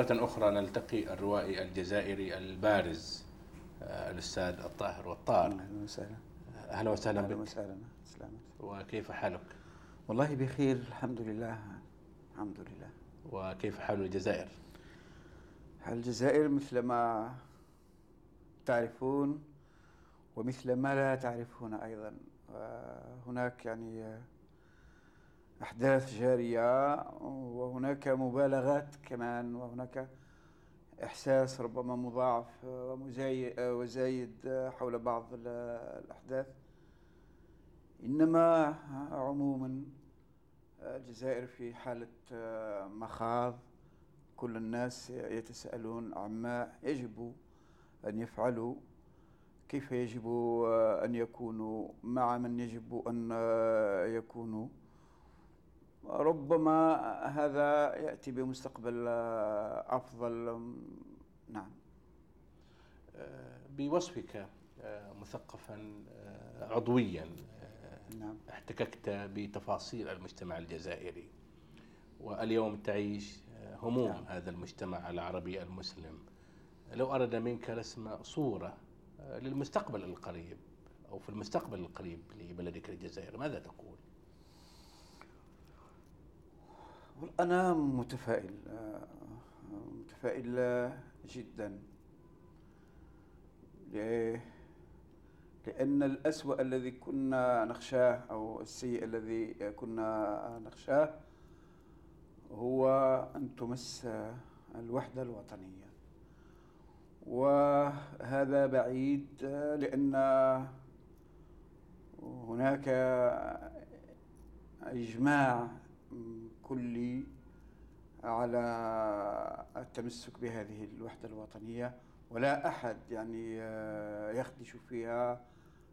مرة أخرى نلتقي الروائي الجزائري البارز آه، الأستاذ الطاهر والطار. أهلا وسهلا. أهلا وسهلا أهلا بك. وسهلا. سلامت وكيف حالك؟ والله بخير الحمد لله. الحمد لله. وكيف حال الجزائر؟ حال الجزائر مثل ما تعرفون ومثل ما لا تعرفون أيضا. هناك يعني أحداث جارية وهناك مبالغات كمان وهناك إحساس ربما مضاعف وزايد حول بعض الأحداث. إنما عموما الجزائر في حالة مخاض كل الناس يتساءلون عما يجب أن يفعلوا كيف يجب أن يكونوا مع من يجب أن يكونوا. ربما هذا يأتي بمستقبل أفضل نعم بوصفك آه، مثقفا آه، عضويا آه، نعم احتككت بتفاصيل المجتمع الجزائري واليوم تعيش هموم نعم. هذا المجتمع العربي المسلم لو أراد منك رسم صورة للمستقبل القريب أو في المستقبل القريب لبلدك الجزائر ماذا تقول؟ أنا متفائل آه، متفائل جدا. لأن الأسوأ الذي كنا نخشاه أو السيء الذي كنا نخشاه هو أن تمس الوحدة الوطنية. وهذا بعيد آه، لأن هناك إجماع كلي على التمسك بهذه الوحدة الوطنية ولا أحد يعني آه، يخدش فيها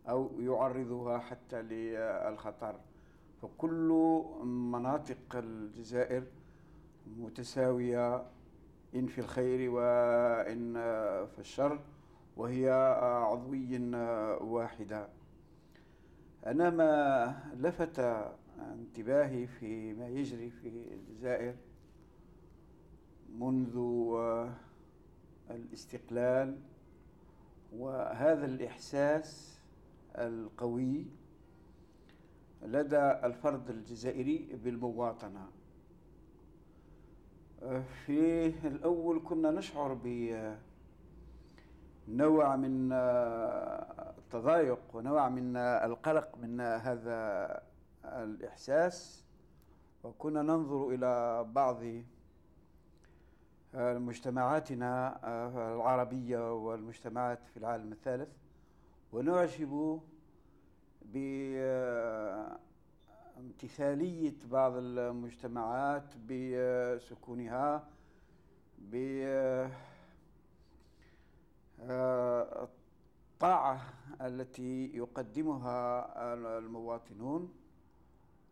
أو يعرضها حتى للخطر. فكل مناطق الجزائر متساوية إن في الخير وإن في الشر وهي عضوي واحدة. أنا ما لفت انتباهي في ما يجري في الجزائر منذ آه، الاستقلال وهذا الإحساس القوي لدى الفرد الجزائري بالمواطنة. آه، في الأول كنا نشعر بنوع من آه، التضايق ونوع من القلق من هذا الإحساس وكنا ننظر إلى بعض آه، مجتمعاتنا آه، العربية والمجتمعات في العالم الثالث ونعجب بامتثالية بعض المجتمعات بسكونها ب آه، الطاعة التي يقدمها المواطنون.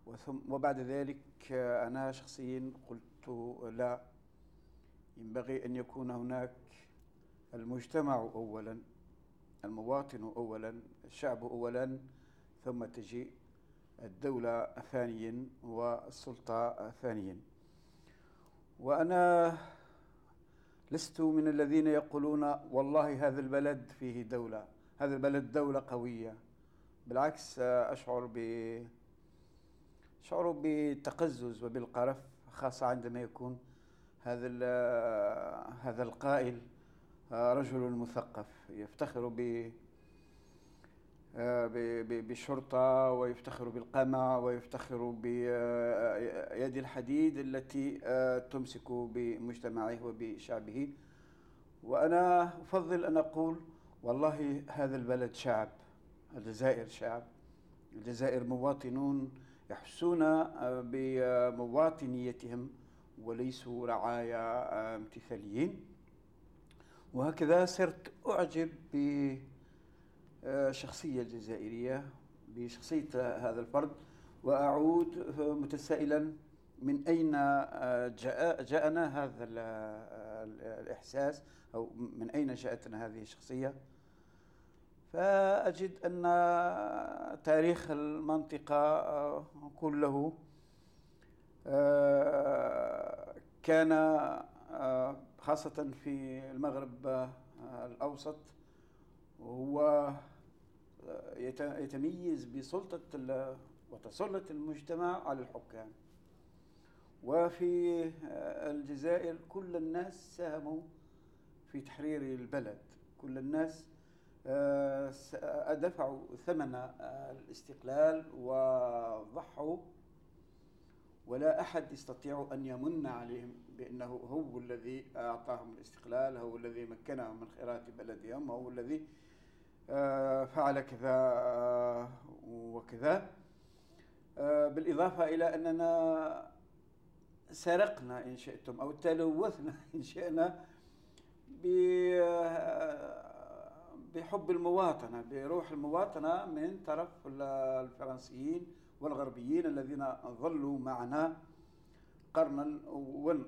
وثم وبعد ذلك أنا شخصيا قلت لا. ينبغي أن يكون هناك المجتمع أولا المواطن أولا الشعب أولا ثم تجي الدولة ثانيا والسلطة ثانيا. وأنا لست من الذين يقولون والله هذا البلد فيه دولة هذا البلد دولة قوية. بالعكس أشعر ب أشعر بتقزز وبالقرف خاصة عندما يكون هذا هذا القائل رجل مثقف يفتخر ب ب- بالشرطة ويفتخر بالقمع ويفتخر بيد الحديد التي تمسك بمجتمعه وبشعبه. وأنا أفضل أن أقول والله هذا البلد شعب الجزائر شعب الجزائر مواطنون يحسون بمواطنيتهم وليسوا رعايا مثاليين وهكذا صرت أعجب بالشخصية الجزائرية بشخصية هذا الفرد. وأعود متسائلا من أين جاء جاءنا هذا ال- الإحساس أو من أين جاءتنا هذه الشخصية؟ فأجد أن تاريخ المنطقة كله كان خاصة في المغرب آه، الأوسط آه، يتميز بسلطة وتسلط المجتمع على الحكام. وفي الجزائر كل الناس ساهموا في تحرير البلد. كل الناس دفعوا ثمن الاستقلال وضحوا ولا أحد يستطيع أن يمن عليهم بأنه هو الذي أعطاهم الاستقلال هو الذي مكنهم من خيرات بلدهم هو الذي آه، فعل كذا آه، وكذا. آه، بالإضافة إلى أننا سرقنا إن شئتم أو تلوثنا إن شئنا بحب المواطنة بروح المواطنة من طرف الفرنسيين والغربيين الذين ظلوا معنا قرنا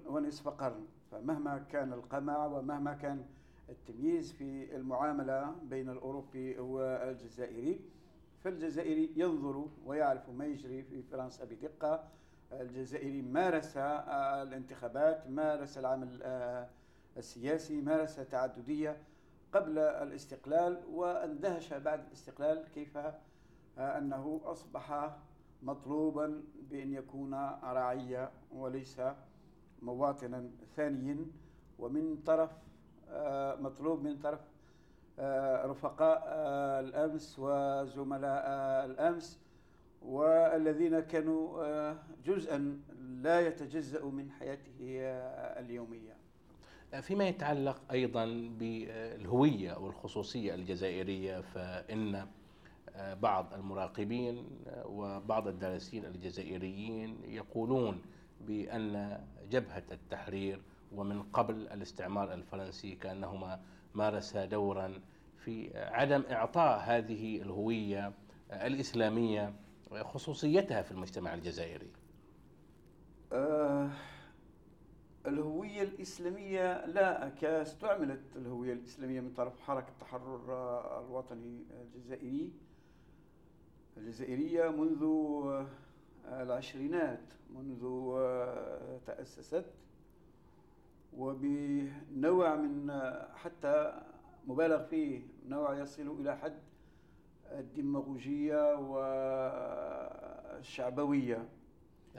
ونصف قرن. فمهما كان القمع ومهما كان التمييز في المعاملة بين الأوروبي والجزائري فالجزائري ينظر ويعرف ما يجري في فرنسا بدقة. الجزائري مارس الانتخابات مارس العمل السياسي مارس تعددية قبل الاستقلال واندهش بعد الاستقلال كيف أنه أصبح مطلوبا بأن يكون راعيا وليس مواطنا ثانيا ومن طرف آه، مطلوب من طرف آه، رفقاء آه، الأمس وزملاء الأمس والذين كانوا جزءا لا يتجزأ من حياته اليومية. فيما يتعلق أيضا بالهوية والخصوصية الجزائرية فإن بعض المراقبين وبعض الدارسين الجزائريين يقولون بأن جبهة التحرير ومن قبل الاستعمار الفرنسي كأنهما مارسا دورا في عدم إعطاء هذه الهوية الإسلامية خصوصيتها في المجتمع الجزائري. أه الهوية الإسلامية لا كاستعملت الهوية الإسلامية من طرف حركة التحرر الوطني الجزائري الجزائرية منذ العشرينات منذ تأسست وبنوع من حتى مبالغ فيه نوع يصل إلى حد الديماغوجية والشعبوية.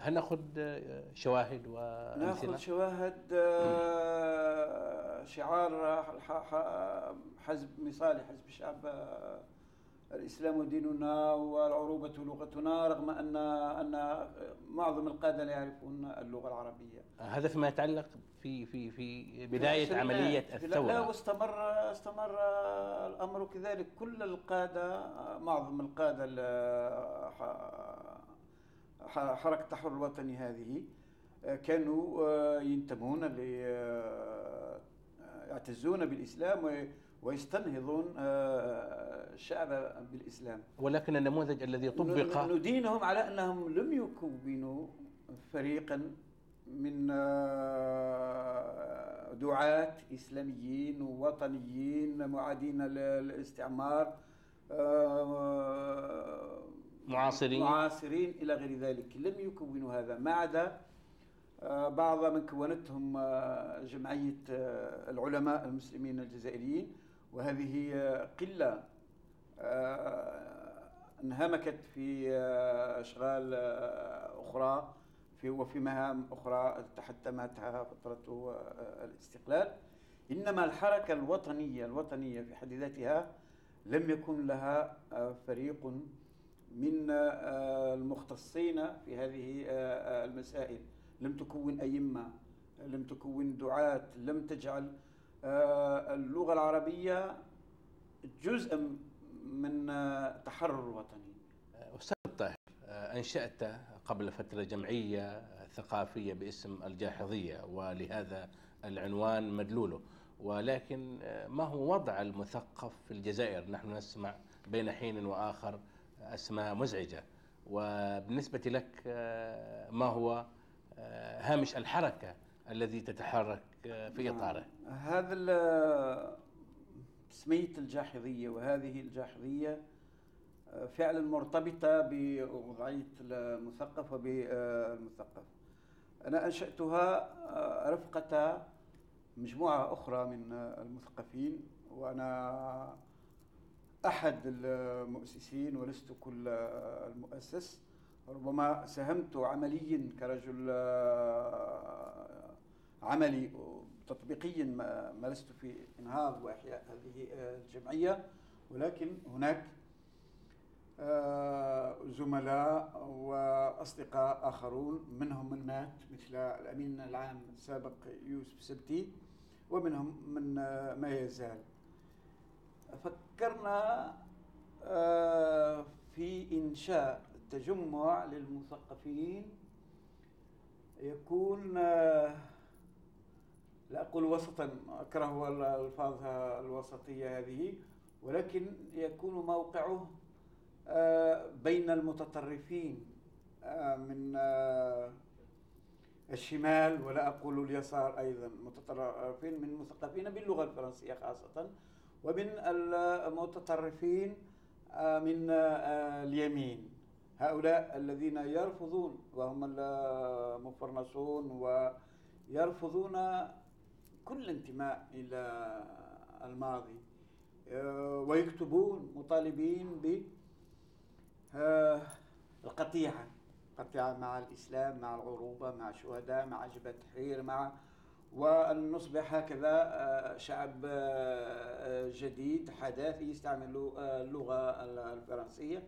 هل ناخذ شواهد وأمثلة؟ ناخذ شواهد شعار حزب مثالي حزب الشعب الإسلام ديننا والعروبة لغتنا رغم أن أن معظم القادة لا يعرفون اللغة العربية. هذا فيما يتعلق في في في بداية عملية الثورة لا واستمر استمر الأمر كذلك. كل القادة معظم القادة حركة التحرر الوطني هذه كانوا ينتمون يعتزون بالإسلام ويستنهضون آه، الشعب بالإسلام. ولكن النموذج الذي طبق ندينهم على أنهم لم يكونوا فريقا من آه، دعاة إسلاميين ووطنيين معادين للاستعمار آه، معاصرين. معاصرين إلى غير ذلك. لم يكونوا هذا. ما عدا بعض من كونتهم جمعية العلماء المسلمين الجزائريين. وهذه قلة آه، انهمكت في آه، أشغال آه، أخرى في وفي مهام أخرى تحتمتها فترة الاستقلال. إنما الحركة الوطنية الوطنية في حد ذاتها لم يكن لها فريق من المختصين في هذه المسائل. لم تكون أئمة لم تكون دعاة لم تجعل آه، اللغة العربية جزء من التحرر الوطني. أستاذ الطاهر آه، أنشأت قبل فترة جمعية ثقافية باسم الجاحظية ولهذا العنوان مدلوله. ولكن آه، ما هو وضع المثقف في الجزائر؟ نحن نسمع بين حين وآخر أسماء مزعجة. وبالنسبة لك ما هو هامش الحركة الذي تتحرك في إطاره؟ هذا تسمية الجاحظية وهذه الجاحظية آه، فعلا مرتبطة بوضعية المثقف وبالمثقف. أنا أنشأتها آه، رفقة مجموعة أخرى من المثقفين وأنا أحد المؤسسين ولست كل المؤسس. ربما ساهمت عمليا كرجل عملي تطبيقيا ما لست في إنهاض وإحياء هذه الجمعية. ولكن هناك آه، زملاء وأصدقاء آخرون منهم من مات مثل الأمين العام السابق يوسف سبتي ومنهم من ما يزال. فكرنا آه، في إنشاء تجمع للمثقفين. يكون آه، لا أقول وسطا أكره الألفاظ الوسطية هذه ولكن يكون موقعه آه، بين المتطرفين من الشمال ولا أقول اليسار أيضا متطرفين من المثقفين باللغة الفرنسية خاصة. ومن المتطرفين من اليمين. هؤلاء الذين يرفضون وهم المفرنسون ويرفضون كل انتماء إلى الماضي آه، ويكتبون مطالبين ب آه، القطيعة قطيعة مع الإسلام مع العروبة مع الشهداء مع جبهة التحرير مع وأن نصبح هكذا آه، شعب جديد حداثي يستعمل اللغة الفرنسية.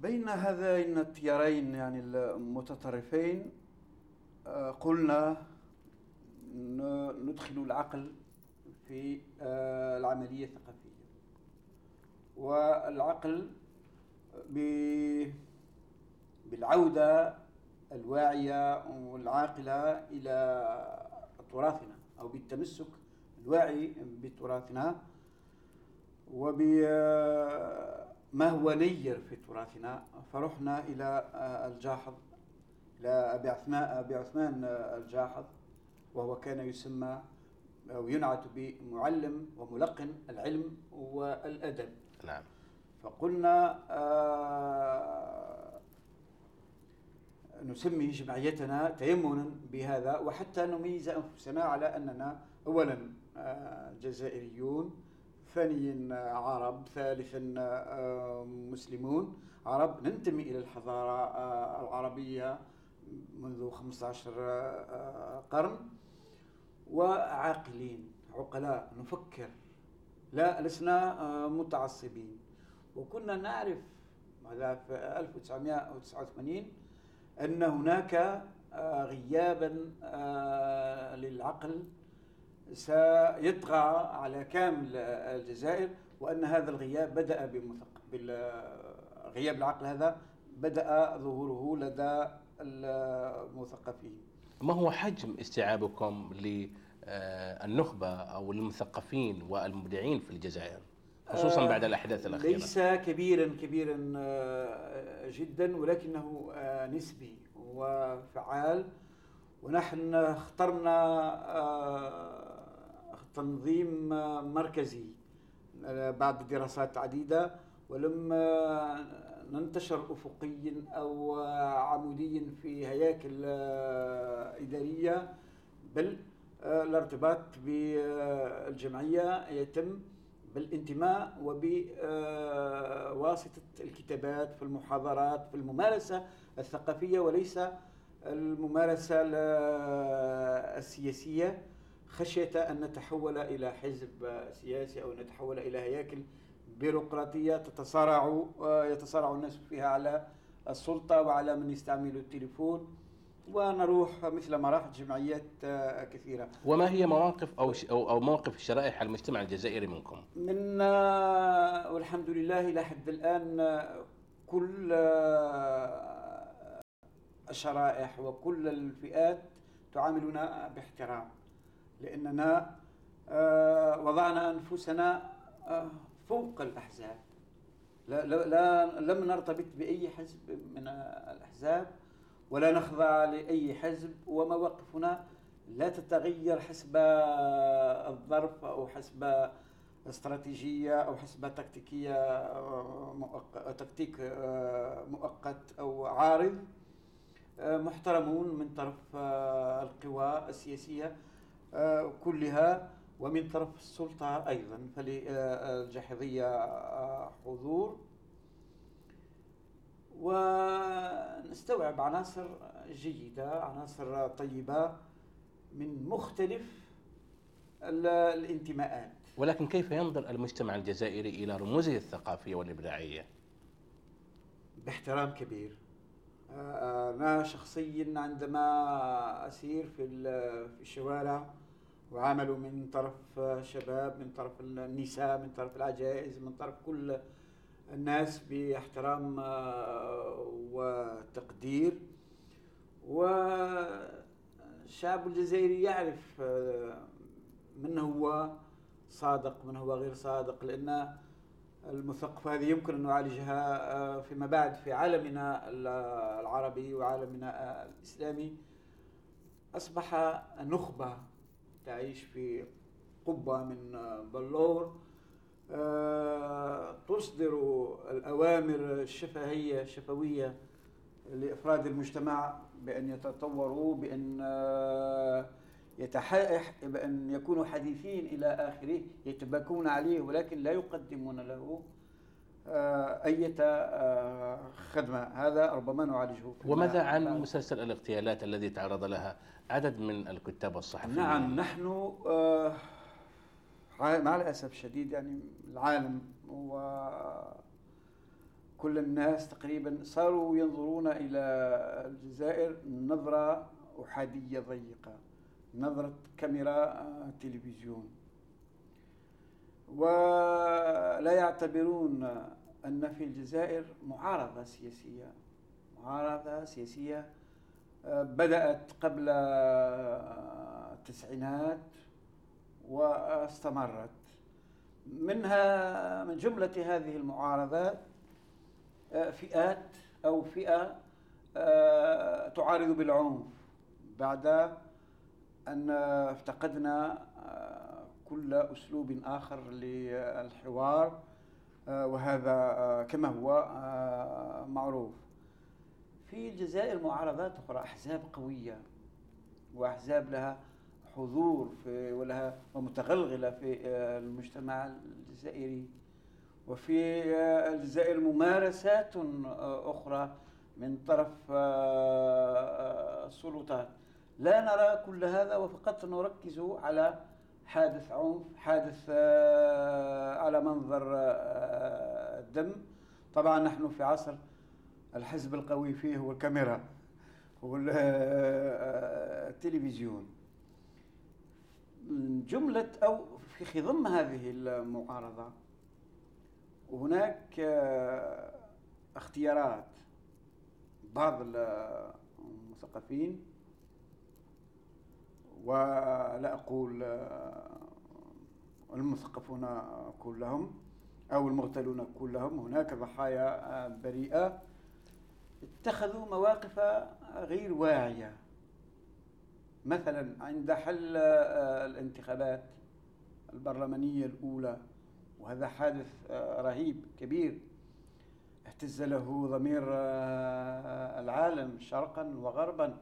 بين هذين التيارين يعني المتطرفين قلنا ندخل العقل في آه، العملية الثقافية. والعقل بالعودة الواعية والعاقلة إلى تراثنا أو بالتمسك الواعي بتراثنا وبما هو نير في تراثنا. فرحنا إلى الجاحظ إلى أبي عثمان الجاحظ وهو كان يسمى أو ينعت بمعلم وملقن العلم والأدب. نعم. فقلنا آه نسمي جمعيتنا تيمنا بهذا وحتى نميز أنفسنا على أننا أولا آه جزائريون ثانيا عرب ثالثا آه مسلمون. عرب ننتمي إلى الحضارة آه العربية منذ 15 آه، قرن. وعاقلين عقلاء نفكر. لا لسنا آه، متعصبين. وكنا نعرف هذا في 1989 أن هناك آه، غيابا آه، للعقل سيطغى على كامل الجزائر وأن هذا الغياب بدأ بالغياب العقل هذا بدأ ظهوره لدى المثقفين. ما هو حجم استيعابكم للنخبة أو المثقفين والمبدعين في الجزائر؟ خصوصا بعد الأحداث الأخيرة. ليس كبيرا كبيرا آه، جدا ولكنه آه، نسبي وفعال. ونحن اخترنا آه، تنظيم مركزي بعد دراسات عديدة. ولم ننتشر افقيا أو عموديا في هياكل آه، إدارية بل آه، الارتباط بالجمعية يتم. بالانتماء وبواسطه الكتابات في المحاضرات في الممارسة الثقافية وليس الممارسة السياسية خشية أن نتحول إلى حزب سياسي أو نتحول إلى هياكل بيروقراطية تتصارع يتصارع الناس فيها على السلطة وعلى من يستعمل التليفون. ونروح مثل ما راحت جمعيات آه، كثيرة. وما هي مواقف أو أو موقف شرائح المجتمع الجزائري منكم؟ من آه، والحمد لله إلى حد الآن آه، كل الشرائح وكل الفئات تعاملنا باحترام لأننا وضعنا أنفسنا فوق الأحزاب. لا, لا, لا لم نرتبط بأي حزب من الأحزاب. ولا نخضع لأي حزب ومواقفنا لا تتغير حسب الظرف أو حسب استراتيجية أو حسب تكتيكية مؤقت تكتيك مؤقت أو عارض. محترمون من طرف القوى السياسية كلها ومن طرف السلطة أيضا. فللجحظية آه، حضور. ونستوعب عناصر جيدة عناصر طيبة من مختلف الانتماءات ولكن كيف ينظر المجتمع الجزائري إلى رموزه الثقافية والإبداعية؟ باحترام كبير أنا شخصيا عندما أسير في الشوارع وعملوا من طرف شباب من طرف النساء من طرف العجائز من طرف كل الناس باحترام آه، وتقدير. والشعب الجزائري يعرف آه، من هو صادق من هو غير صادق لأن المثقفة هذه يمكن أن نعالجها آه، فيما بعد في عالمنا العربي وعالمنا الإسلامي. أصبح نخبة تعيش في قبة من بلور. تصدر الأوامر الشفهية الشفوية لإفراد المجتمع بأن يتطوروا بأن آه، يتحقق بأن يكونوا حديثين إلى آخره يتبكون عليه ولكن لا يقدمون له آه، أي خدمة. هذا ربما نعالجه وماذا عن مسلسل الاغتيالات الذي تعرض لها عدد من الكتاب والصحفيين نعم نحن مع الأسف الشديد يعني العالم وكل الناس تقريبا صاروا ينظرون إلى الجزائر نظرة أحادية ضيقة نظرة كاميرا تلفزيون. ولا يعتبرون أن في الجزائر معارضة سياسية معارضة سياسية آه، بدأت قبل التسعينات. واستمرت. منها من جملة هذه المعارضات آه، فئات أو فئة آه، تعارض بالعنف بعد أن افتقدنا آه، كل أسلوب آخر للحوار وهذا كما هو معروف. في الجزائر معارضات أخرى أحزاب قوية وأحزاب لها حضور في ولها ومتغلغلة في المجتمع الجزائري. وفي الجزائر ممارسات أخرى من طرف السلطات. لا نرى كل هذا وفقط نركز على حادث عنف حادث على منظر الدم. طبعا نحن في عصر الحزب القوي فيه هو الكاميرا هو التلفزيون جملة أو في خضم هذه المعارضة هناك آه، اختيارات. بعض المثقفين ولا أقول آه، المثقفون كلهم أو المغتالون كلهم هناك ضحايا آه، بريئة اتخذوا مواقف غير واعية. مثلا عند حل آه، الانتخابات البرلمانية الأولى وهذا حادث آه، رهيب كبير اهتز له ضمير آه، العالم شرقا وغربا.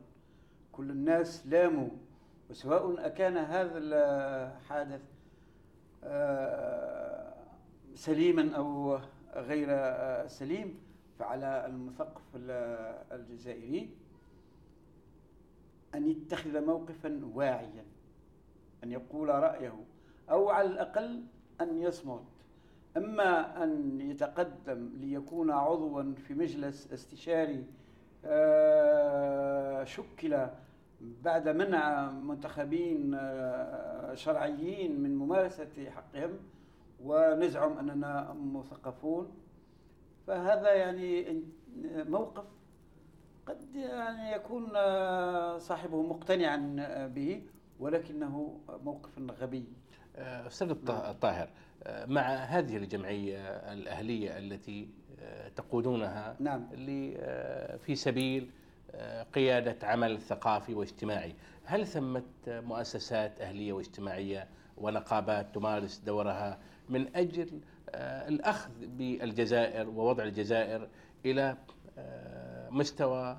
كل الناس لاموا وسواء أكان هذا الحادث سليما أو غير سليم فعلى المثقف الجزائري. أن يتخذ موقفا واعيا أن يقول رأيه أو على الأقل أن يصمت. أما أن يتقدم ليكون عضوا في مجلس استشاري آه، شكل بعد منع منتخبين آه، شرعيين من ممارسة حقهم ونزعم أننا مثقفون فهذا يعني موقف قد يعني يكون آه، صاحبه مقتنعا آه، به ولكنه موقف غبي آه، الطاهر نعم. مع هذه الجمعية الأهلية التي تقودونها نعم. في سبيل قيادة عمل ثقافي واجتماعي هل ثمة مؤسسات أهلية واجتماعية ونقابات تمارس دورها من أجل الأخذ بالجزائر ووضع الجزائر إلى مستوى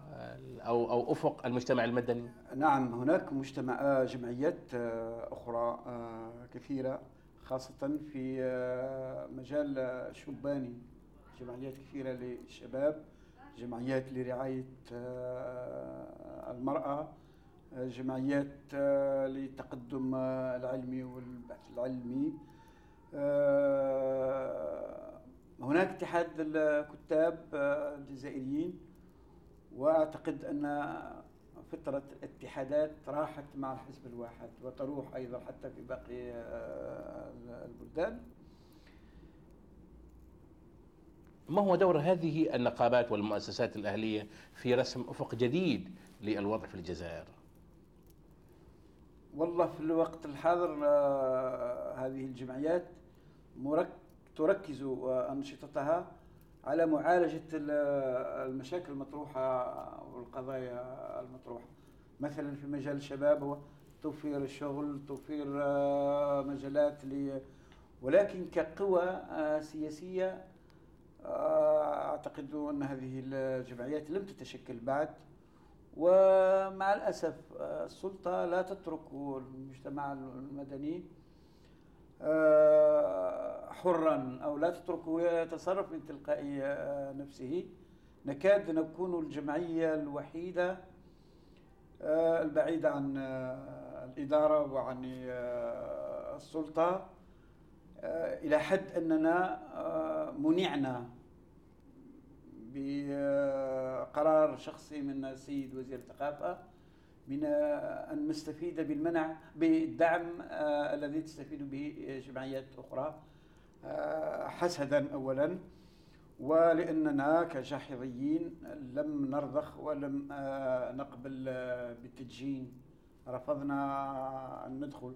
أو أو أفق المجتمع المدني؟ نعم هناك مجتمع آه، جمعيات آه، أخرى كثيرة خاصة في مجال الشباني جمعيات كثيرة للشباب جمعيات لرعاية المرأة جمعيات للتقدم العلمي والبحث العلمي. هناك اتحاد الكتاب الجزائريين. وأعتقد أن فترة الاتحادات راحت مع الحزب الواحد وتروح أيضا حتى في باقي البلدان. ما هو دور هذه النقابات والمؤسسات الأهلية في رسم أفق جديد للوضع في الجزائر؟ والله في الوقت الحاضر آه، هذه الجمعيات تركز أنشطتها على معالجة المشاكل المطروحة والقضايا المطروحة. مثلا في مجال الشباب هو توفير الشغل توفير آه، مجالات ل ولكن كقوى آه، سياسية أعتقد أن هذه الجمعيات لم تتشكل بعد. ومع الأسف السلطة لا تترك المجتمع المدني آه، حرا أو لا تتركه يتصرف من تلقاء آه، نفسه. نكاد نكون الجمعية الوحيدة آه، البعيدة عن الإدارة وعن السلطة. إلى حد أننا منعنا بقرار شخصي من السيد وزير الثقافة من أن نستفيد بالمنع بالدعم آه، الذي تستفيد به جمعيات أخرى. آه، حسدا أولا. ولأننا كجاحظيين لم نرضخ ولم آه، نقبل بالتدجين رفضنا أن ندخل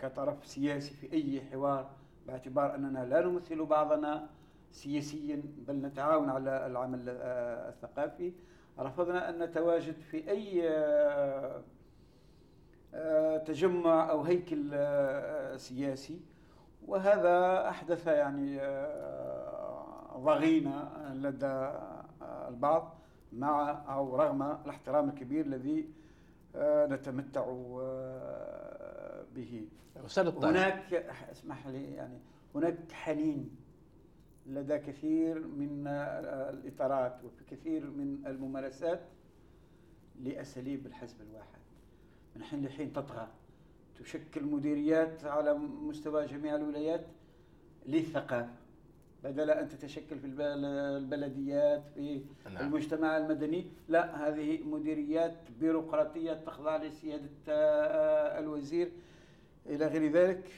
كطرف سياسي في أي حوار باعتبار أننا لا نمثل بعضنا سياسيا بل نتعاون على العمل الثقافي. رفضنا أن نتواجد في آه، آه، تجمع أو هيكل آه، سياسي. وهذا أحدث يعني ضغينة لدى البعض مع أو رغم الاحترام الكبير الذي نتمتع به. هناك اسمح لي يعني هناك حنين لدى كثير من الإطارات وفي كثير من الممارسات لأساليب الحزب الواحد. من حين لحين تطغى. تشكل مديريات على مستوى جميع الولايات للثقافة بدل أن تتشكل في البلديات في نعم. المجتمع المدني لا هذه مديريات بيروقراطية تخضع لسيادة آه، الوزير. إلى غير ذلك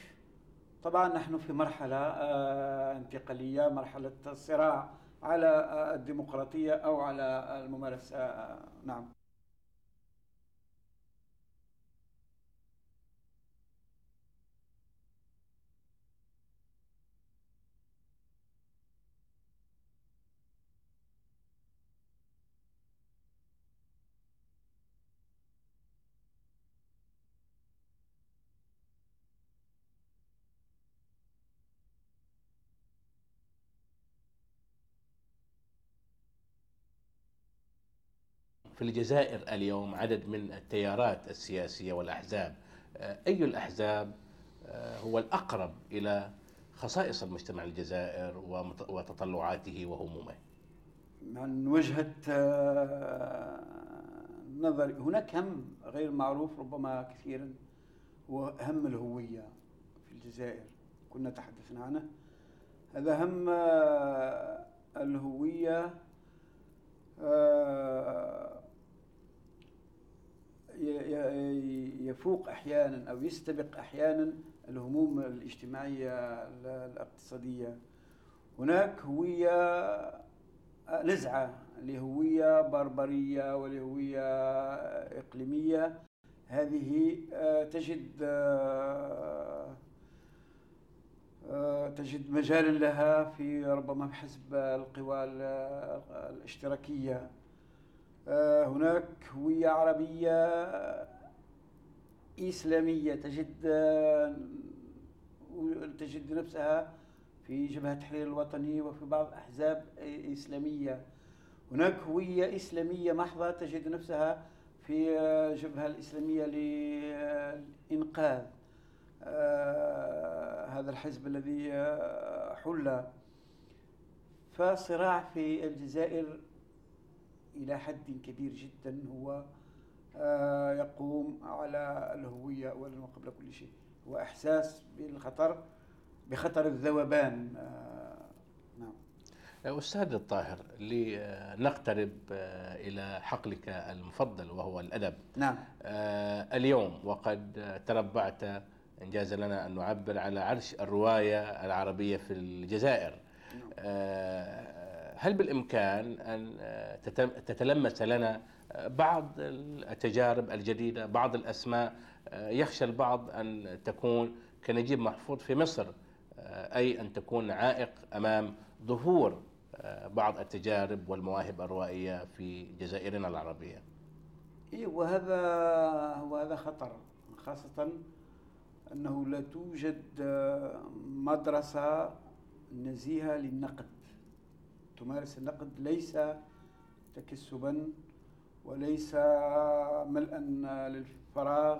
طبعا نحن في مرحلة آه، انتقالية مرحلة صراع على آه، الديمقراطية أو على الممارسة نعم. في الجزائر اليوم عدد من التيارات السياسية والأحزاب. آه، أي الأحزاب؟ آه، هو الأقرب إلى خصائص المجتمع الجزائر وتطلعاته وهمومه. من وجهة آه، نظري هناك هم غير معروف ربما كثيرا هو هم الهوية في الجزائر كنا تحدثنا عنه. هذا هم الهوية يفوق أحيانا أو يستبق أحيانا الهموم الاجتماعية الاقتصادية. هناك هوية نزعه لهويه بربرية ولهويه إقليمية. هذه تجد تجد مجالا لها في ربما حسب القوى الاشتراكية. آه، هناك هوية عربية إسلامية تجد آه، تجد نفسها في جبهة التحرير الوطني وفي بعض أحزاب إسلامية. هناك هوية إسلامية محضة تجد نفسها في جبهة الإسلامية لإنقاذ آه، هذا الحزب الذي آه، حل فصراع في الجزائر إلى حد كبير جدا هو آه، يقوم على الهوية أولا وقبل كل شيء. هو إحساس بالخطر بخطر الذوبان نعم. أستاذ الطاهر لنقترب إلى حقلك المفضل وهو الأدب. نعم. اليوم وقد تربعت انجاز لنا أن نعبر على عرش الرواية العربية في الجزائر. آه، هل بالإمكان أن تتلمس لنا بعض التجارب الجديدة، بعض الأسماء آه، يخشى البعض أن تكون كنجيب محفوظ في مصر آه، أي أن تكون عائق أمام ظهور بعض التجارب والمواهب الروائية في جزائرنا العربية. إي وهذا هو هذا خطر خاصة أنه لا توجد آه، مدرسة نزيهة للنقد تمارس النقد ليس تكسبا وليس ملءا للفراغ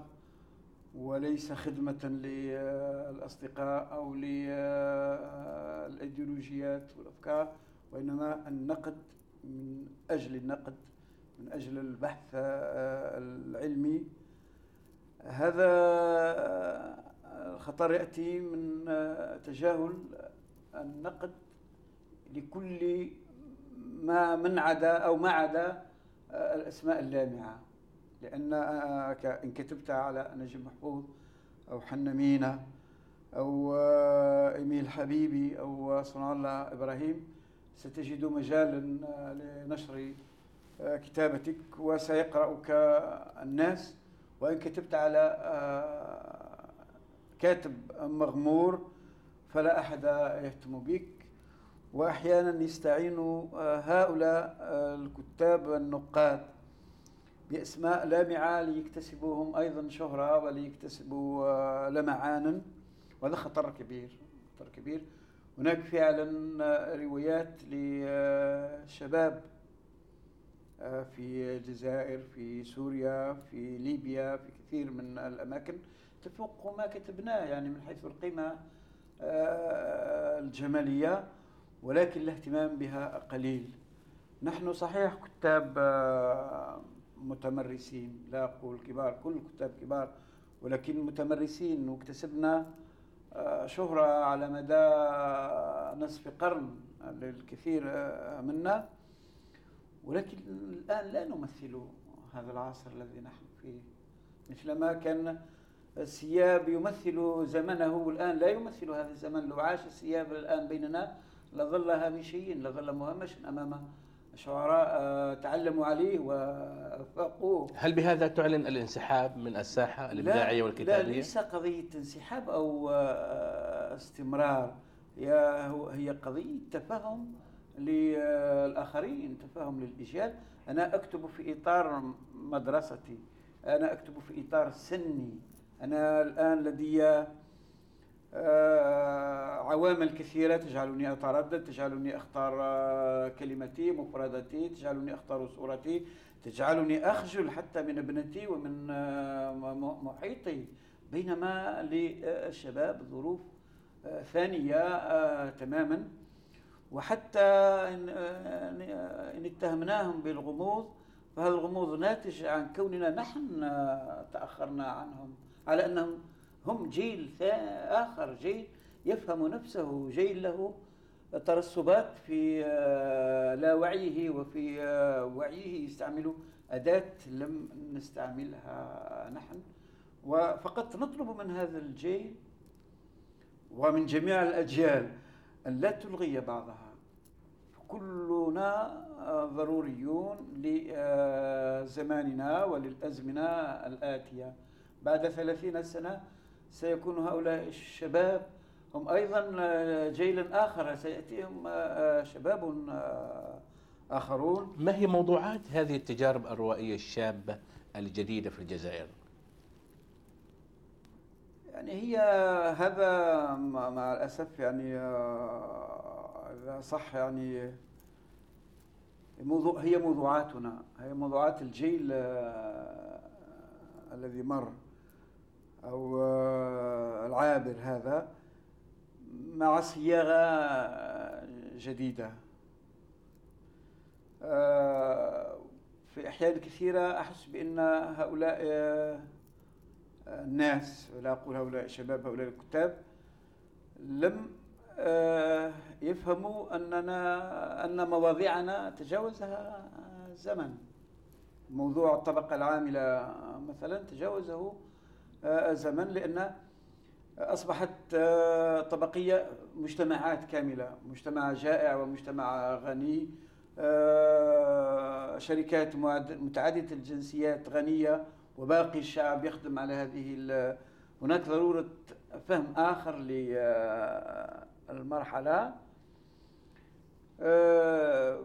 وليس خدمة للأصدقاء أو للأيديولوجيات والأفكار وإنما النقد من أجل النقد من أجل البحث العلمي. هذا الخطر يأتي من تجاهل النقد لكل ما من عدا أو ما عدا الأسماء اللامعة. لأن إن كتبت على نجم محفوظ أو حنا مينا أو إيميل حبيبي أو صنع الله إبراهيم ستجد مجالا لنشر كتابتك وسيقرأك الناس. وإن كتبت على آه، كاتب مغمور فلا أحد يهتم بك. وأحيانا يستعين آه، هؤلاء آه، الكتاب النقاد بأسماء لامعة ليكتسبوهم أيضا شهرة وليكتسبوا لمعانا وهذا خطر كبير خطر كبير. هناك فعلا روايات لشباب آه، في الجزائر في سوريا في ليبيا في كثير من الأماكن. تفوق ما كتبناه يعني من حيث القيمة آه، الجمالية. ولكن الاهتمام بها قليل. نحن صحيح كتاب آه، متمرسين لا أقول كبار كل كتاب كبار ولكن متمرسين. واكتسبنا شهرة على مدى نصف قرن للكثير منا. ولكن الآن لا نمثل هذا العصر الذي نحن فيه. مثلما كان السياب يمثل زمنه والآن لا يمثل هذا الزمن. لو عاش السياب الآن بيننا لظل هامشيا لظل مهمشا أمام شعراء آه، تعلموا عليه وفاقوه هل بهذا تعلن الانسحاب من الساحة الإبداعية والكتابية؟ لا ليس قضية انسحاب أو آه، استمرار. هي قضية تفهم للآخرين تفاهم للإجيال. أنا أكتب في إطار مدرستي أنا أكتب في إطار سني. أنا الآن لدي عوامل كثيرة تجعلني أتردد تجعلني أختار آه، كلمتي مفردتي تجعلني أختار صورتي تجعلني أخجل حتى من ابنتي ومن آه، محيطي بينما للشباب ظروف ثانية تماما. وحتى إن اتهمناهم بالغموض فهذا الغموض ناتج عن كوننا نحن تأخرنا عنهم على أنهم هم جيل آخر جيل يفهم نفسه جيل له ترسبات في لا وعيه وفي وعيه يستعمل أداة لم نستعملها نحن. وفقط نطلب من هذا الجيل ومن جميع الأجيال أن لا تلغي بعضها. كلنا ضروريون لزماننا وللأزمنة الآتية. بعد ثلاثين سنة سيكون هؤلاء الشباب هم أيضا جيل آخر. سيأتيهم شباب آخرون. ما هي موضوعات هذه التجارب الروائية الشابة الجديدة في الجزائر؟ يعني هي هذا مع الأسف يعني آه، إذا صح يعني موضوع هي موضوعاتنا هي موضوعات الجيل آه، الذي مر. أو آه، العابر هذا مع صياغة جديدة. آه، في أحيان كثيرة أحس بأن هؤلاء الناس ولا أقول هؤلاء الشباب هؤلاء الكتاب لم آه، يفهموا أننا أن مواضيعنا تجاوزها الزمن موضوع الطبقة العاملة مثلا تجاوزه الزمن آه، لأن أصبحت آه، طبقية مجتمعات كاملة مجتمع جائع ومجتمع غني شركات متعددة الجنسيات غنية وباقي الشعب يخدم على هذه هناك ضرورة فهم آخر للمرحلة آه،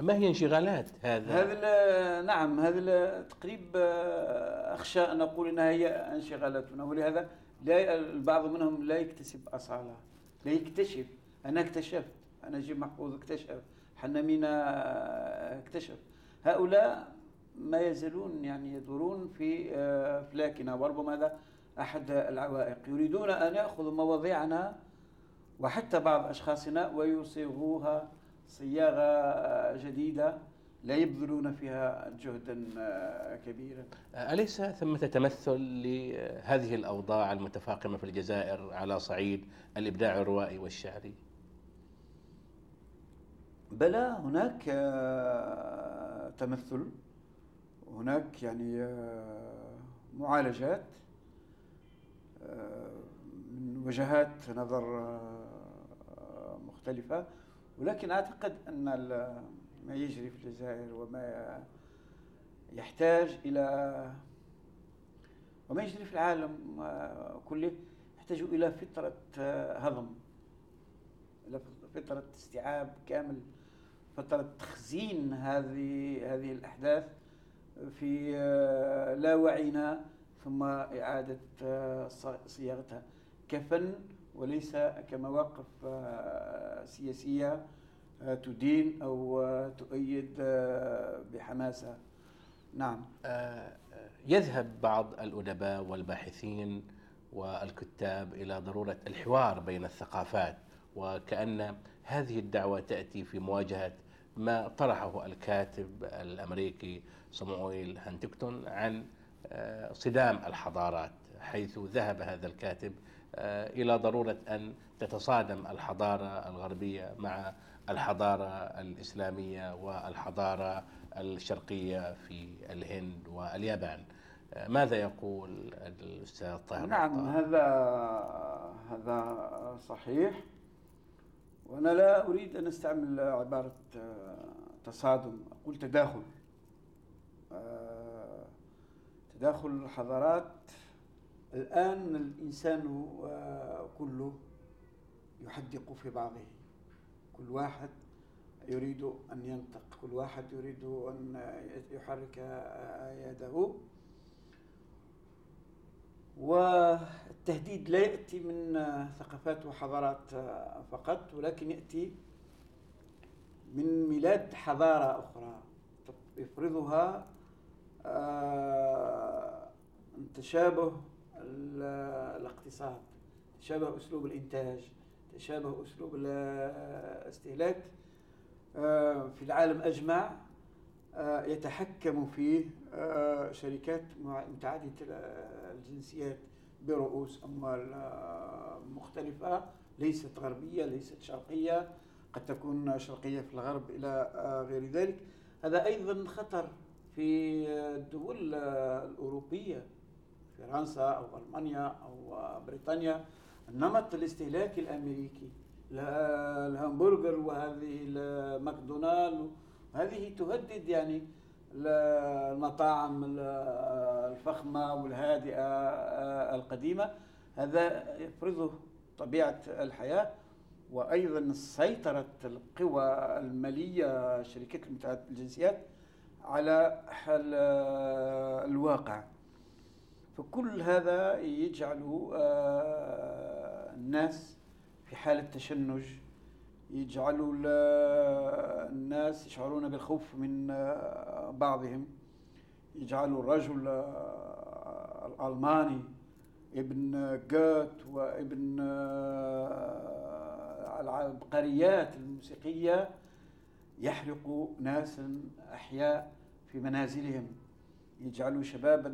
ما هي انشغالات هذا؟ هذا نعم هذا تقريب آه، أخشى أن أقول أنها هي انشغالاتنا ولهذا لا البعض منهم لا يكتسب أصالة لا يكتشف. أنا اكتشفت أنا نجيب محفوظ اكتشف. حنامينا آه، اكتشف. هؤلاء ما يزالون يعني يدورون في فلاكنا وربما هذا أحد العوائق. يريدون أن يأخذوا مواضيعنا وحتى بعض أشخاصنا ويصيغوها صياغة جديدة لا يبذلون فيها جهدا كبيرا أليس ثمة تمثل لهذه الأوضاع المتفاقمة في الجزائر على صعيد الإبداع الروائي والشعري؟ بلى هناك تمثل هناك يعني معالجات من وجهات نظر آه، مختلفة ولكن أعتقد أن ما يجري في الجزائر وما يحتاج إلى وما يجري في العالم آه، كله يحتاج إلى فترة آه، هضم إلى فترة استيعاب كامل فترة تخزين هذه هذه الأحداث في لا وعينا ثم إعادة آه، صياغتها. كفن وليس كمواقف آه، سياسية آه، تدين أو تؤيد بحماسة. نعم. يذهب بعض الأدباء والباحثين والكتاب إلى ضرورة الحوار بين الثقافات وكأن هذه الدعوة تأتي في مواجهة ما طرحه الكاتب الأمريكي صموئيل هانتكتون عن آه، صدام الحضارات حيث ذهب هذا الكاتب آه، إلى ضرورة أن تتصادم الحضارة الغربية مع الحضارة الإسلامية والحضارة الشرقية في الهند واليابان. آه، ماذا يقول الأستاذ طاهر؟ نعم هذا هذا صحيح وأنا لا أريد أن أستعمل عبارة تصادم أقول تداخل تداخل الحضارات الآن الإنسان كله يحدق في بعضه. كل واحد يريد أن ينطق كل واحد يريد أن يحرك يده. والتهديد لا يأتي من ثقافات وحضارات فقط ولكن يأتي من ميلاد حضارة أخرى. يفرضها آه، تشابه الاقتصاد تشابه أسلوب الإنتاج تشابه أسلوب الاستهلاك. آه، في العالم أجمع آه، يتحكم فيه شركات متعددة الجنسيات برؤوس أموال مختلفة. ليست غربية ليست شرقية قد تكون شرقية في الغرب إلى غير ذلك. هذا أيضا خطر في الدول الأوروبية. فرنسا أو ألمانيا أو بريطانيا النمط الاستهلاكي الأمريكي الهامبرجر وهذه الماكدونالد هذه تهدد يعني المطاعم الفخمة والهادئة القديمة. هذا يفرضه طبيعة الحياة. وأيضا سيطرة القوى المالية شركات متعددة الجنسيات على آه، الواقع. فكل هذا يجعل آه، الناس في حالة تشنج يجعلوا الناس يشعرون بالخوف من بعضهم. يجعلوا الرجل الألماني ابن جوت وابن العبقريات الموسيقية يحرق ناسا أحياء في منازلهم. يجعلوا شبابا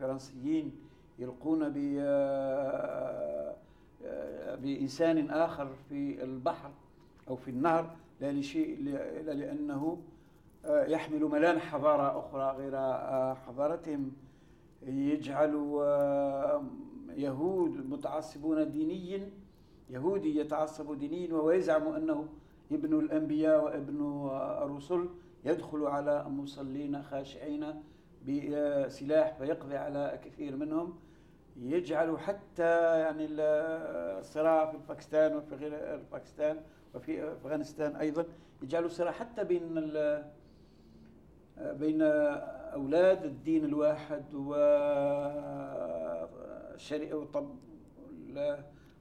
فرنسيين يلقون بإنسان آخر في البحر أو في النهر لا لشيء إلا لأنه يحمل ملامح حضارة أخرى غير حضارتهم. يجعل يهود متعصبون دينيا يهودي يتعصب دينيا وهو يزعم أنه ابن الأنبياء وابن الرسل يدخل على المصلين خاشعين بسلاح فيقضي على كثير منهم يجعل حتى يعني الصراع في باكستان وفي غير باكستان وفي أفغانستان أيضا يجعلوا صراع حتى بين بين أولاد الدين الواحد و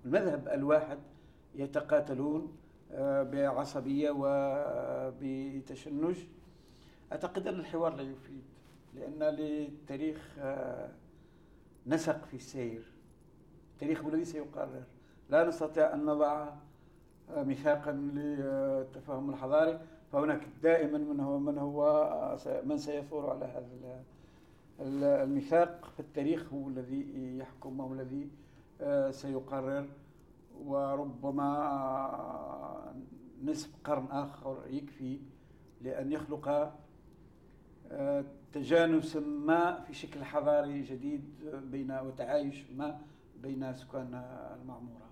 المذهب الواحد يتقاتلون آه، بعصبية وبتشنج أعتقد أن الحوار لا يفيد. لأن للتاريخ آه، نسق في السير. التاريخ هو الذي سيقرر. لا نستطيع أن نضع آه، ميثاقا للتفاهم الحضاري فهناك دائما من هو من هو من سيثور على هذا الميثاق. فالتاريخ هو الذي يحكم وهو الذي آه، سيقرر. وربما آه، نصف قرن آخر يكفي لأن يخلق تجانس ما في شكل حضاري جديد بين وتعايش ما بين سكان المعمورة.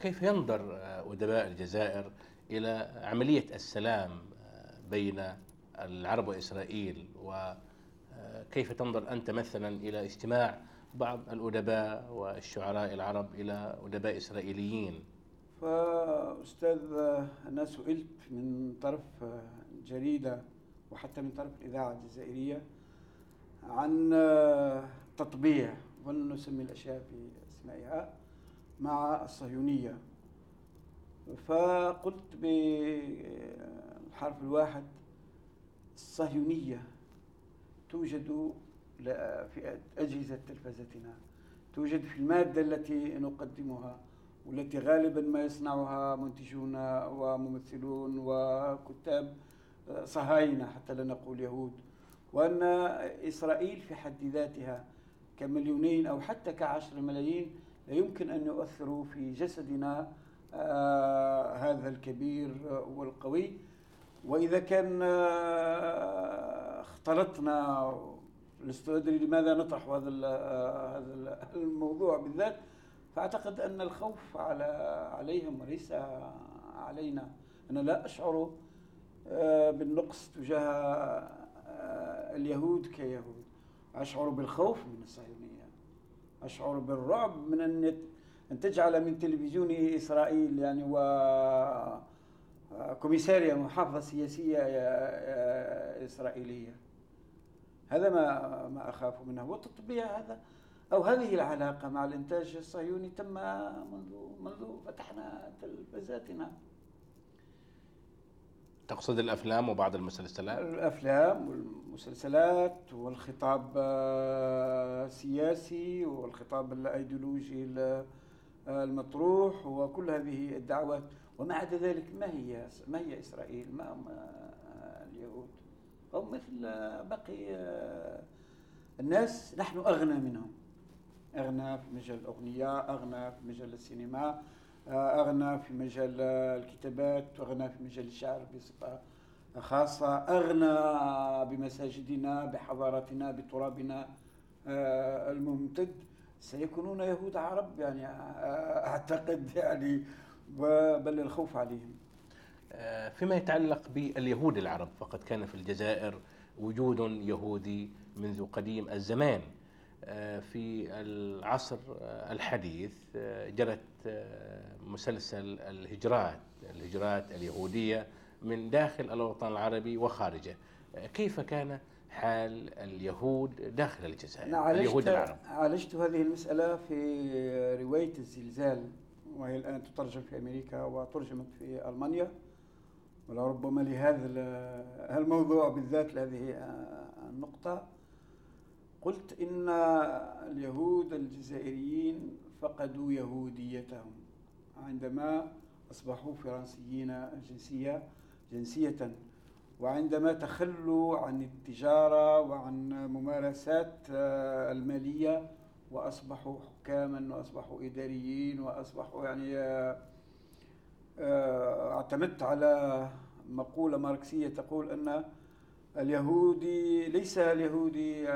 كيف ينظر أدباء الجزائر إلى عملية السلام بين العرب وإسرائيل؟ وكيف تنظر أنت مثلا إلى اجتماع بعض الأدباء والشعراء العرب إلى أدباء إسرائيليين؟ فأستاذ أنا سئلت من طرف جريدة وحتى من طرف الإذاعة الجزائرية عن تطبيع ونسمي الأشياء في أسمائها مع الصهيونية. فقلت بالحرف الواحد الصهيونية توجد في أجهزة تلفزتنا توجد في المادة التي نقدمها والتي غالبا ما يصنعها منتجون وممثلون وكتاب صهاينة حتى لا نقول يهود وأن إسرائيل في حد ذاتها كمليونين أو حتى كعشر ملايين لا يمكن أن يؤثروا في جسدنا آه هذا الكبير والقوي. وإذا كان آه اختلطنا لست أدري لماذا نطرح هذا هذا الموضوع بالذات فأعتقد أن الخوف على عليهم وليس علينا. أنا لا أشعر آه، بالنقص تجاه آه، اليهود كيهود. أشعر بالخوف من الصهيونية. أشعر بالرعب من أن أن تجعل من تلفزيون إسرائيل يعني و آه، كوميسارية محافظة سياسية إسرائيلية. هذا ما ما أخاف منه. وتطبيع هذا أو هذه العلاقة مع الإنتاج الصهيوني تم منذ منذ فتحنا تلفزاتنا. تقصد الأفلام وبعض المسلسلات؟ الأفلام والمسلسلات والخطاب السياسي والخطاب الأيديولوجي المطروح وكل هذه الدعوات. وما عدا ذلك ما هي ما هي إسرائيل؟ ما هم اليهود؟ هم مثل باقي الناس. نحن أغنى منهم. أغنى في مجال الأغنية أغنى في مجال السينما. أغنى في مجال الكتابات أغنى في مجال الشعر بصفة خاصة أغنى بمساجدنا بحضارتنا بترابنا آه، الممتد. سيكونون يهود عرب يعني آه، أعتقد يعني بل الخوف عليهم. آه، فيما يتعلق باليهود العرب فقد كان في الجزائر وجود يهودي منذ قديم الزمان. في العصر الحديث جرت مسلسل الهجرات الهجرات اليهودية من داخل الوطن العربي وخارجه. كيف كان حال اليهود داخل الجزائر اليهود العرب؟ عالجت هذه المسألة في رواية الزلزال وهي الآن تترجم في أمريكا وترجمت في ألمانيا. ولربما لهذا الموضوع بالذات لهذه النقطة. قلت إن اليهود الجزائريين فقدوا يهوديتهم. عندما أصبحوا فرنسيين الجنسية جنسية وعندما تخلوا عن التجارة وعن ممارسات آه، المالية وأصبحوا حكاما وأصبحوا إداريين وأصبحوا يعني آه، آه، اعتمدت على مقولة ماركسية تقول أن اليهودي ليس اليهودي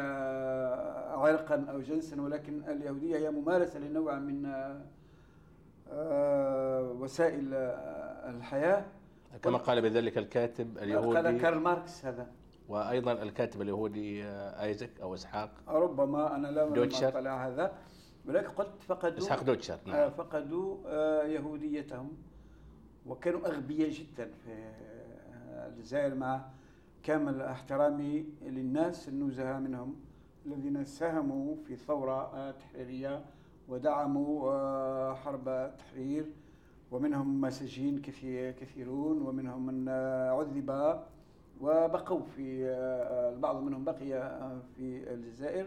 عرقا أو جنسا ولكن اليهودية هي ممارسة لنوع من وسائل الحياة. كما قال بذلك الكاتب اليهودي قال كارل ماركس هذا. وأيضا الكاتب اليهودي آه، ايزك أو إسحاق ربما أنا لا أطلع هذا. ولكن قلت فقدوا إسحاق دوتشر نعم. آه، فقدوا آه، يهوديتهم وكانوا أغبياء جدا في الجزائر مع كامل احترامي للناس النزهاء منهم الذين ساهموا في ثورة تحريرية ودعموا حرب التحرير ومنهم مساجين كثير كثيرون ومنهم من عذب وبقوا في البعض منهم بقي في الجزائر.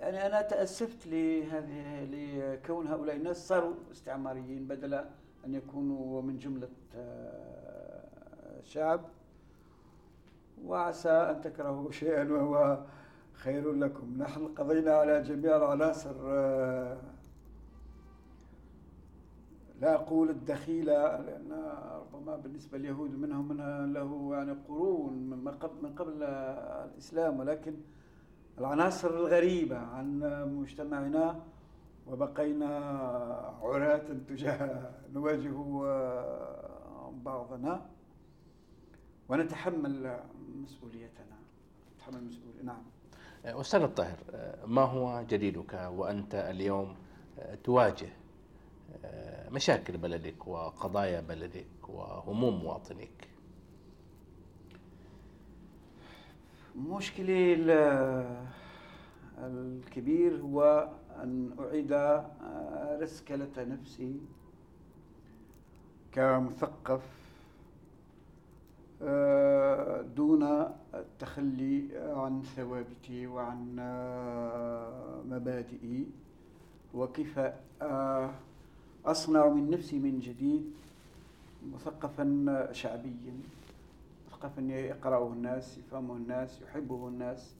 يعني أنا تأسفت لهذه لكون هؤلاء الناس صاروا استعماريين بدل أن يكونوا من جملة شعب. وعسى أن تكرهوا شيئا وهو خير لكم. نحن قضينا على جميع العناصر. لا أقول الدخيلة لأن ربما بالنسبة لليهود منهم من له يعني قرون من قبل الإسلام ولكن العناصر الغريبة عن مجتمعنا وبقينا عراة تجاه نواجه بعضنا. ونتحمل مسؤوليتنا. نتحمل مسؤولية. نعم. أستاذ الطاهر ما هو جديدك وأنت اليوم تواجه مشاكل بلدك وقضايا بلدك وهموم مواطنيك مشكلي الكبير هو أن أعيد رسكلة نفسي كمثقف دون التخلي عن ثوابتي وعن مبادئي. وكيف أصنع من نفسي من جديد مثقفا شعبيا. مثقفا يقرأه الناس يفهمه الناس يحبه الناس.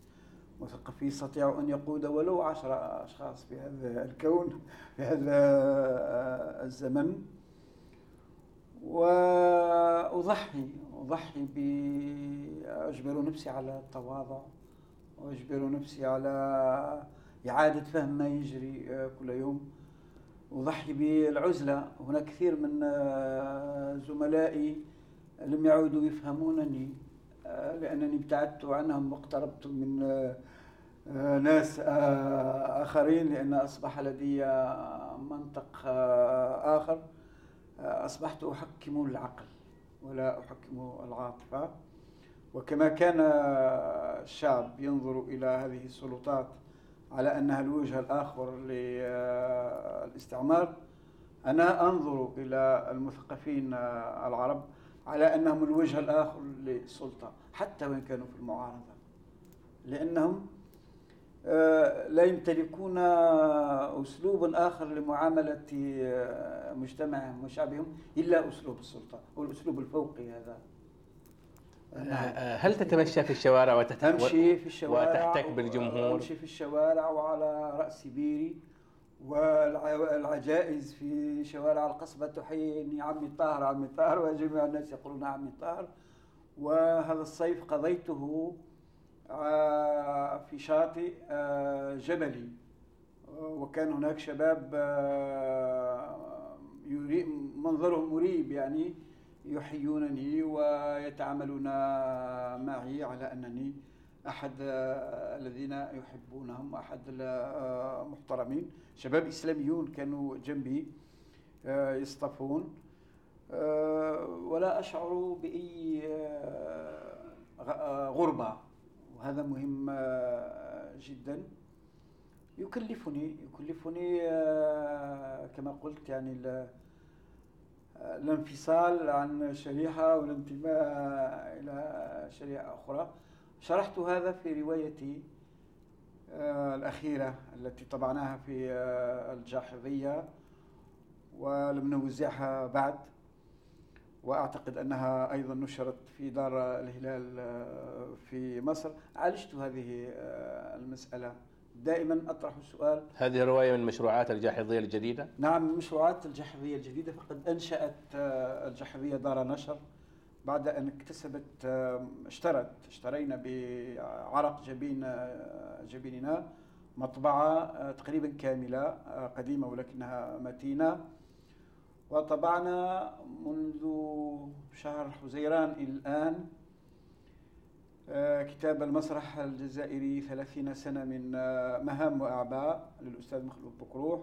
مثقف يستطيع أن يقود ولو عشر أشخاص في هذا الكون في هذا الزمن. وأضحي أضحي بأجبر نفسي على التواضع وأجبر نفسي على إعادة فهم ما يجري كل يوم. أضحي بالعزلة. هناك كثير من آه، زملائي لم يعودوا يفهمونني آه، لأنني ابتعدت عنهم واقتربت من آه، ناس آخرين لأن أصبح لدي منطق آخر. أصبحت أحكم العقل. ولا أحكم العاطفة. وكما كان الشعب ينظر إلى هذه السلطات على أنها الوجه الآخر للاستعمار أنا أنظر إلى المثقفين العرب على أنهم الوجه الآخر للسلطة حتى وإن كانوا في المعارضة لأنهم لا يمتلكون أسلوب آخر لمعاملة آه، مجتمعهم وشعبهم إلا أسلوب السلطة والأسلوب الفوقي هذا. آه، هل تتمشى في الشوارع وتحتك في الشوارع وتحتك بالجمهور؟ أمشي في الشوارع وعلى رأس بيري. والعجائز في شوارع القصبة تحييني عمي طاهر عمي طاهر وجميع الناس يقولون عمي طاهر. وهذا الصيف قضيته آه، في شاطئ آه، جبلي. وكان هناك شباب منظرهم مريب يعني يحيونني ويتعاملون معي على أنني أحد الذين يحبونهم أحد المحترمين شباب إسلاميون كانوا جنبي يصطفون. ولا أشعر بأي غربة. وهذا مهم جدا. يكلفني يكلفني كما قلت يعني الانفصال عن شريحة والانتماء إلى شريحة أخرى. شرحت هذا في روايتي آه، الأخيرة التي طبعناها في آه، الجاحظية ولم نوزعها بعد. وأعتقد أنها أيضا نشرت في دار الهلال آه، في مصر. عالجت هذه المسألة. دائما أطرح السؤال. هذه رواية من مشروعات الجاحظية الجديدة؟ نعم مشروعات الجاحظية الجديدة. فقد أنشأت الجاحظية دار نشر بعد أن اكتسبت اشترت اشترينا بعرق جبين جبيننا مطبعة آه، تقريبا كاملة آه، قديمة ولكنها متينة. وطبعنا منذ شهر حزيران الآن آه، كتاب المسرح الجزائري ثلاثين سنة من مهام وأعباء للأستاذ مخلوف بكروح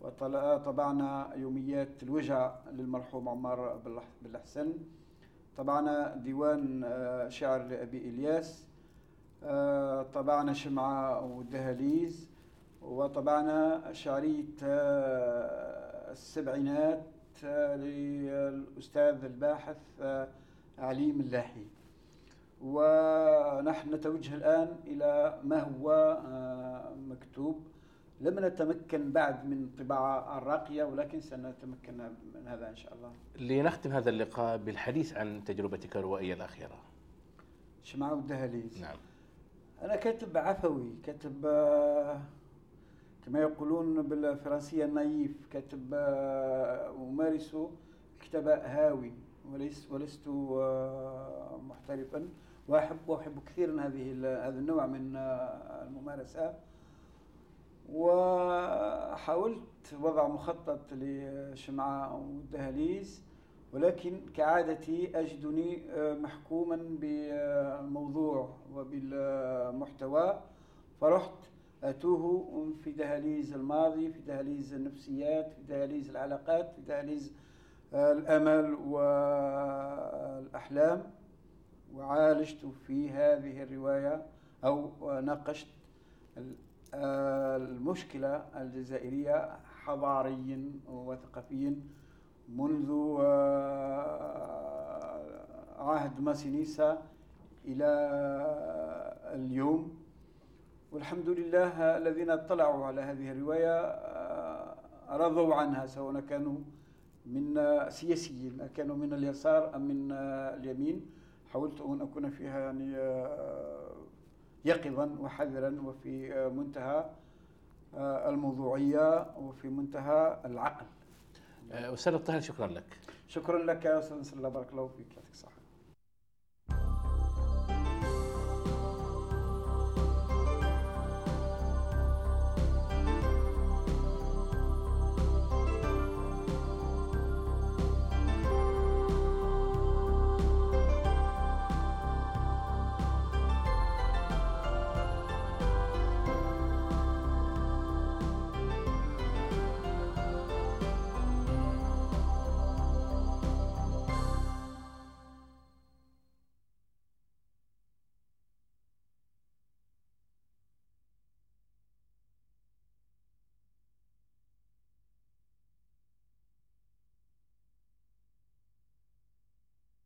وطبعنا يوميات الوجع للمرحوم عمار بالحسن. طبعنا ديوان شعر لأبي إلياس. آه، طبعنا شمعة ودهاليز وطبعنا شعرية آه، السبعينات. آه، للأستاذ الباحث عليم اللاحي ونحن نتوجه الآن إلى ما هو مكتوب. لم نتمكن بعد من طباعة الراقية ولكن سنتمكن من هذا إن شاء الله. لنختم هذا اللقاء بالحديث عن تجربتك الروائية الأخيرة. شمعة والدهاليز نعم. أنا كاتب عفوي كاتب كما يقولون بالفرنسية نايف كاتب أمارس الكتابة هاوي. وليس ولست محترفا. وأحب وأحب كثيرا هذه هذا النوع من الممارسة. وحاولت وضع مخطط لشمعة والدهاليز ولكن كعادتي أجدني آه، محكوما بالموضوع وبالمحتوى. فرحت أتوه في دهاليز الماضي في دهاليز النفسيات في دهاليز العلاقات في دهاليز آه، الأمل والأحلام. وعالجت في هذه الرواية أو ناقشت آه، المشكلة الجزائرية حضاريا وثقافيا منذ آه، عهد ماسينيسا إلى اليوم. والحمد لله الذين اطلعوا على هذه الرواية آه، رضوا عنها سواء كانوا من سياسيين كانوا من اليسار أم من اليمين. حاولت أن أكون فيها يعني آه، يقظا وحذرا وفي منتهى الموضوعية وفي منتهى العقل. أستاذ الطاهر شكرا لك. شكرا لك يا أستاذ الله بارك الله فيك يعطيك الصحة.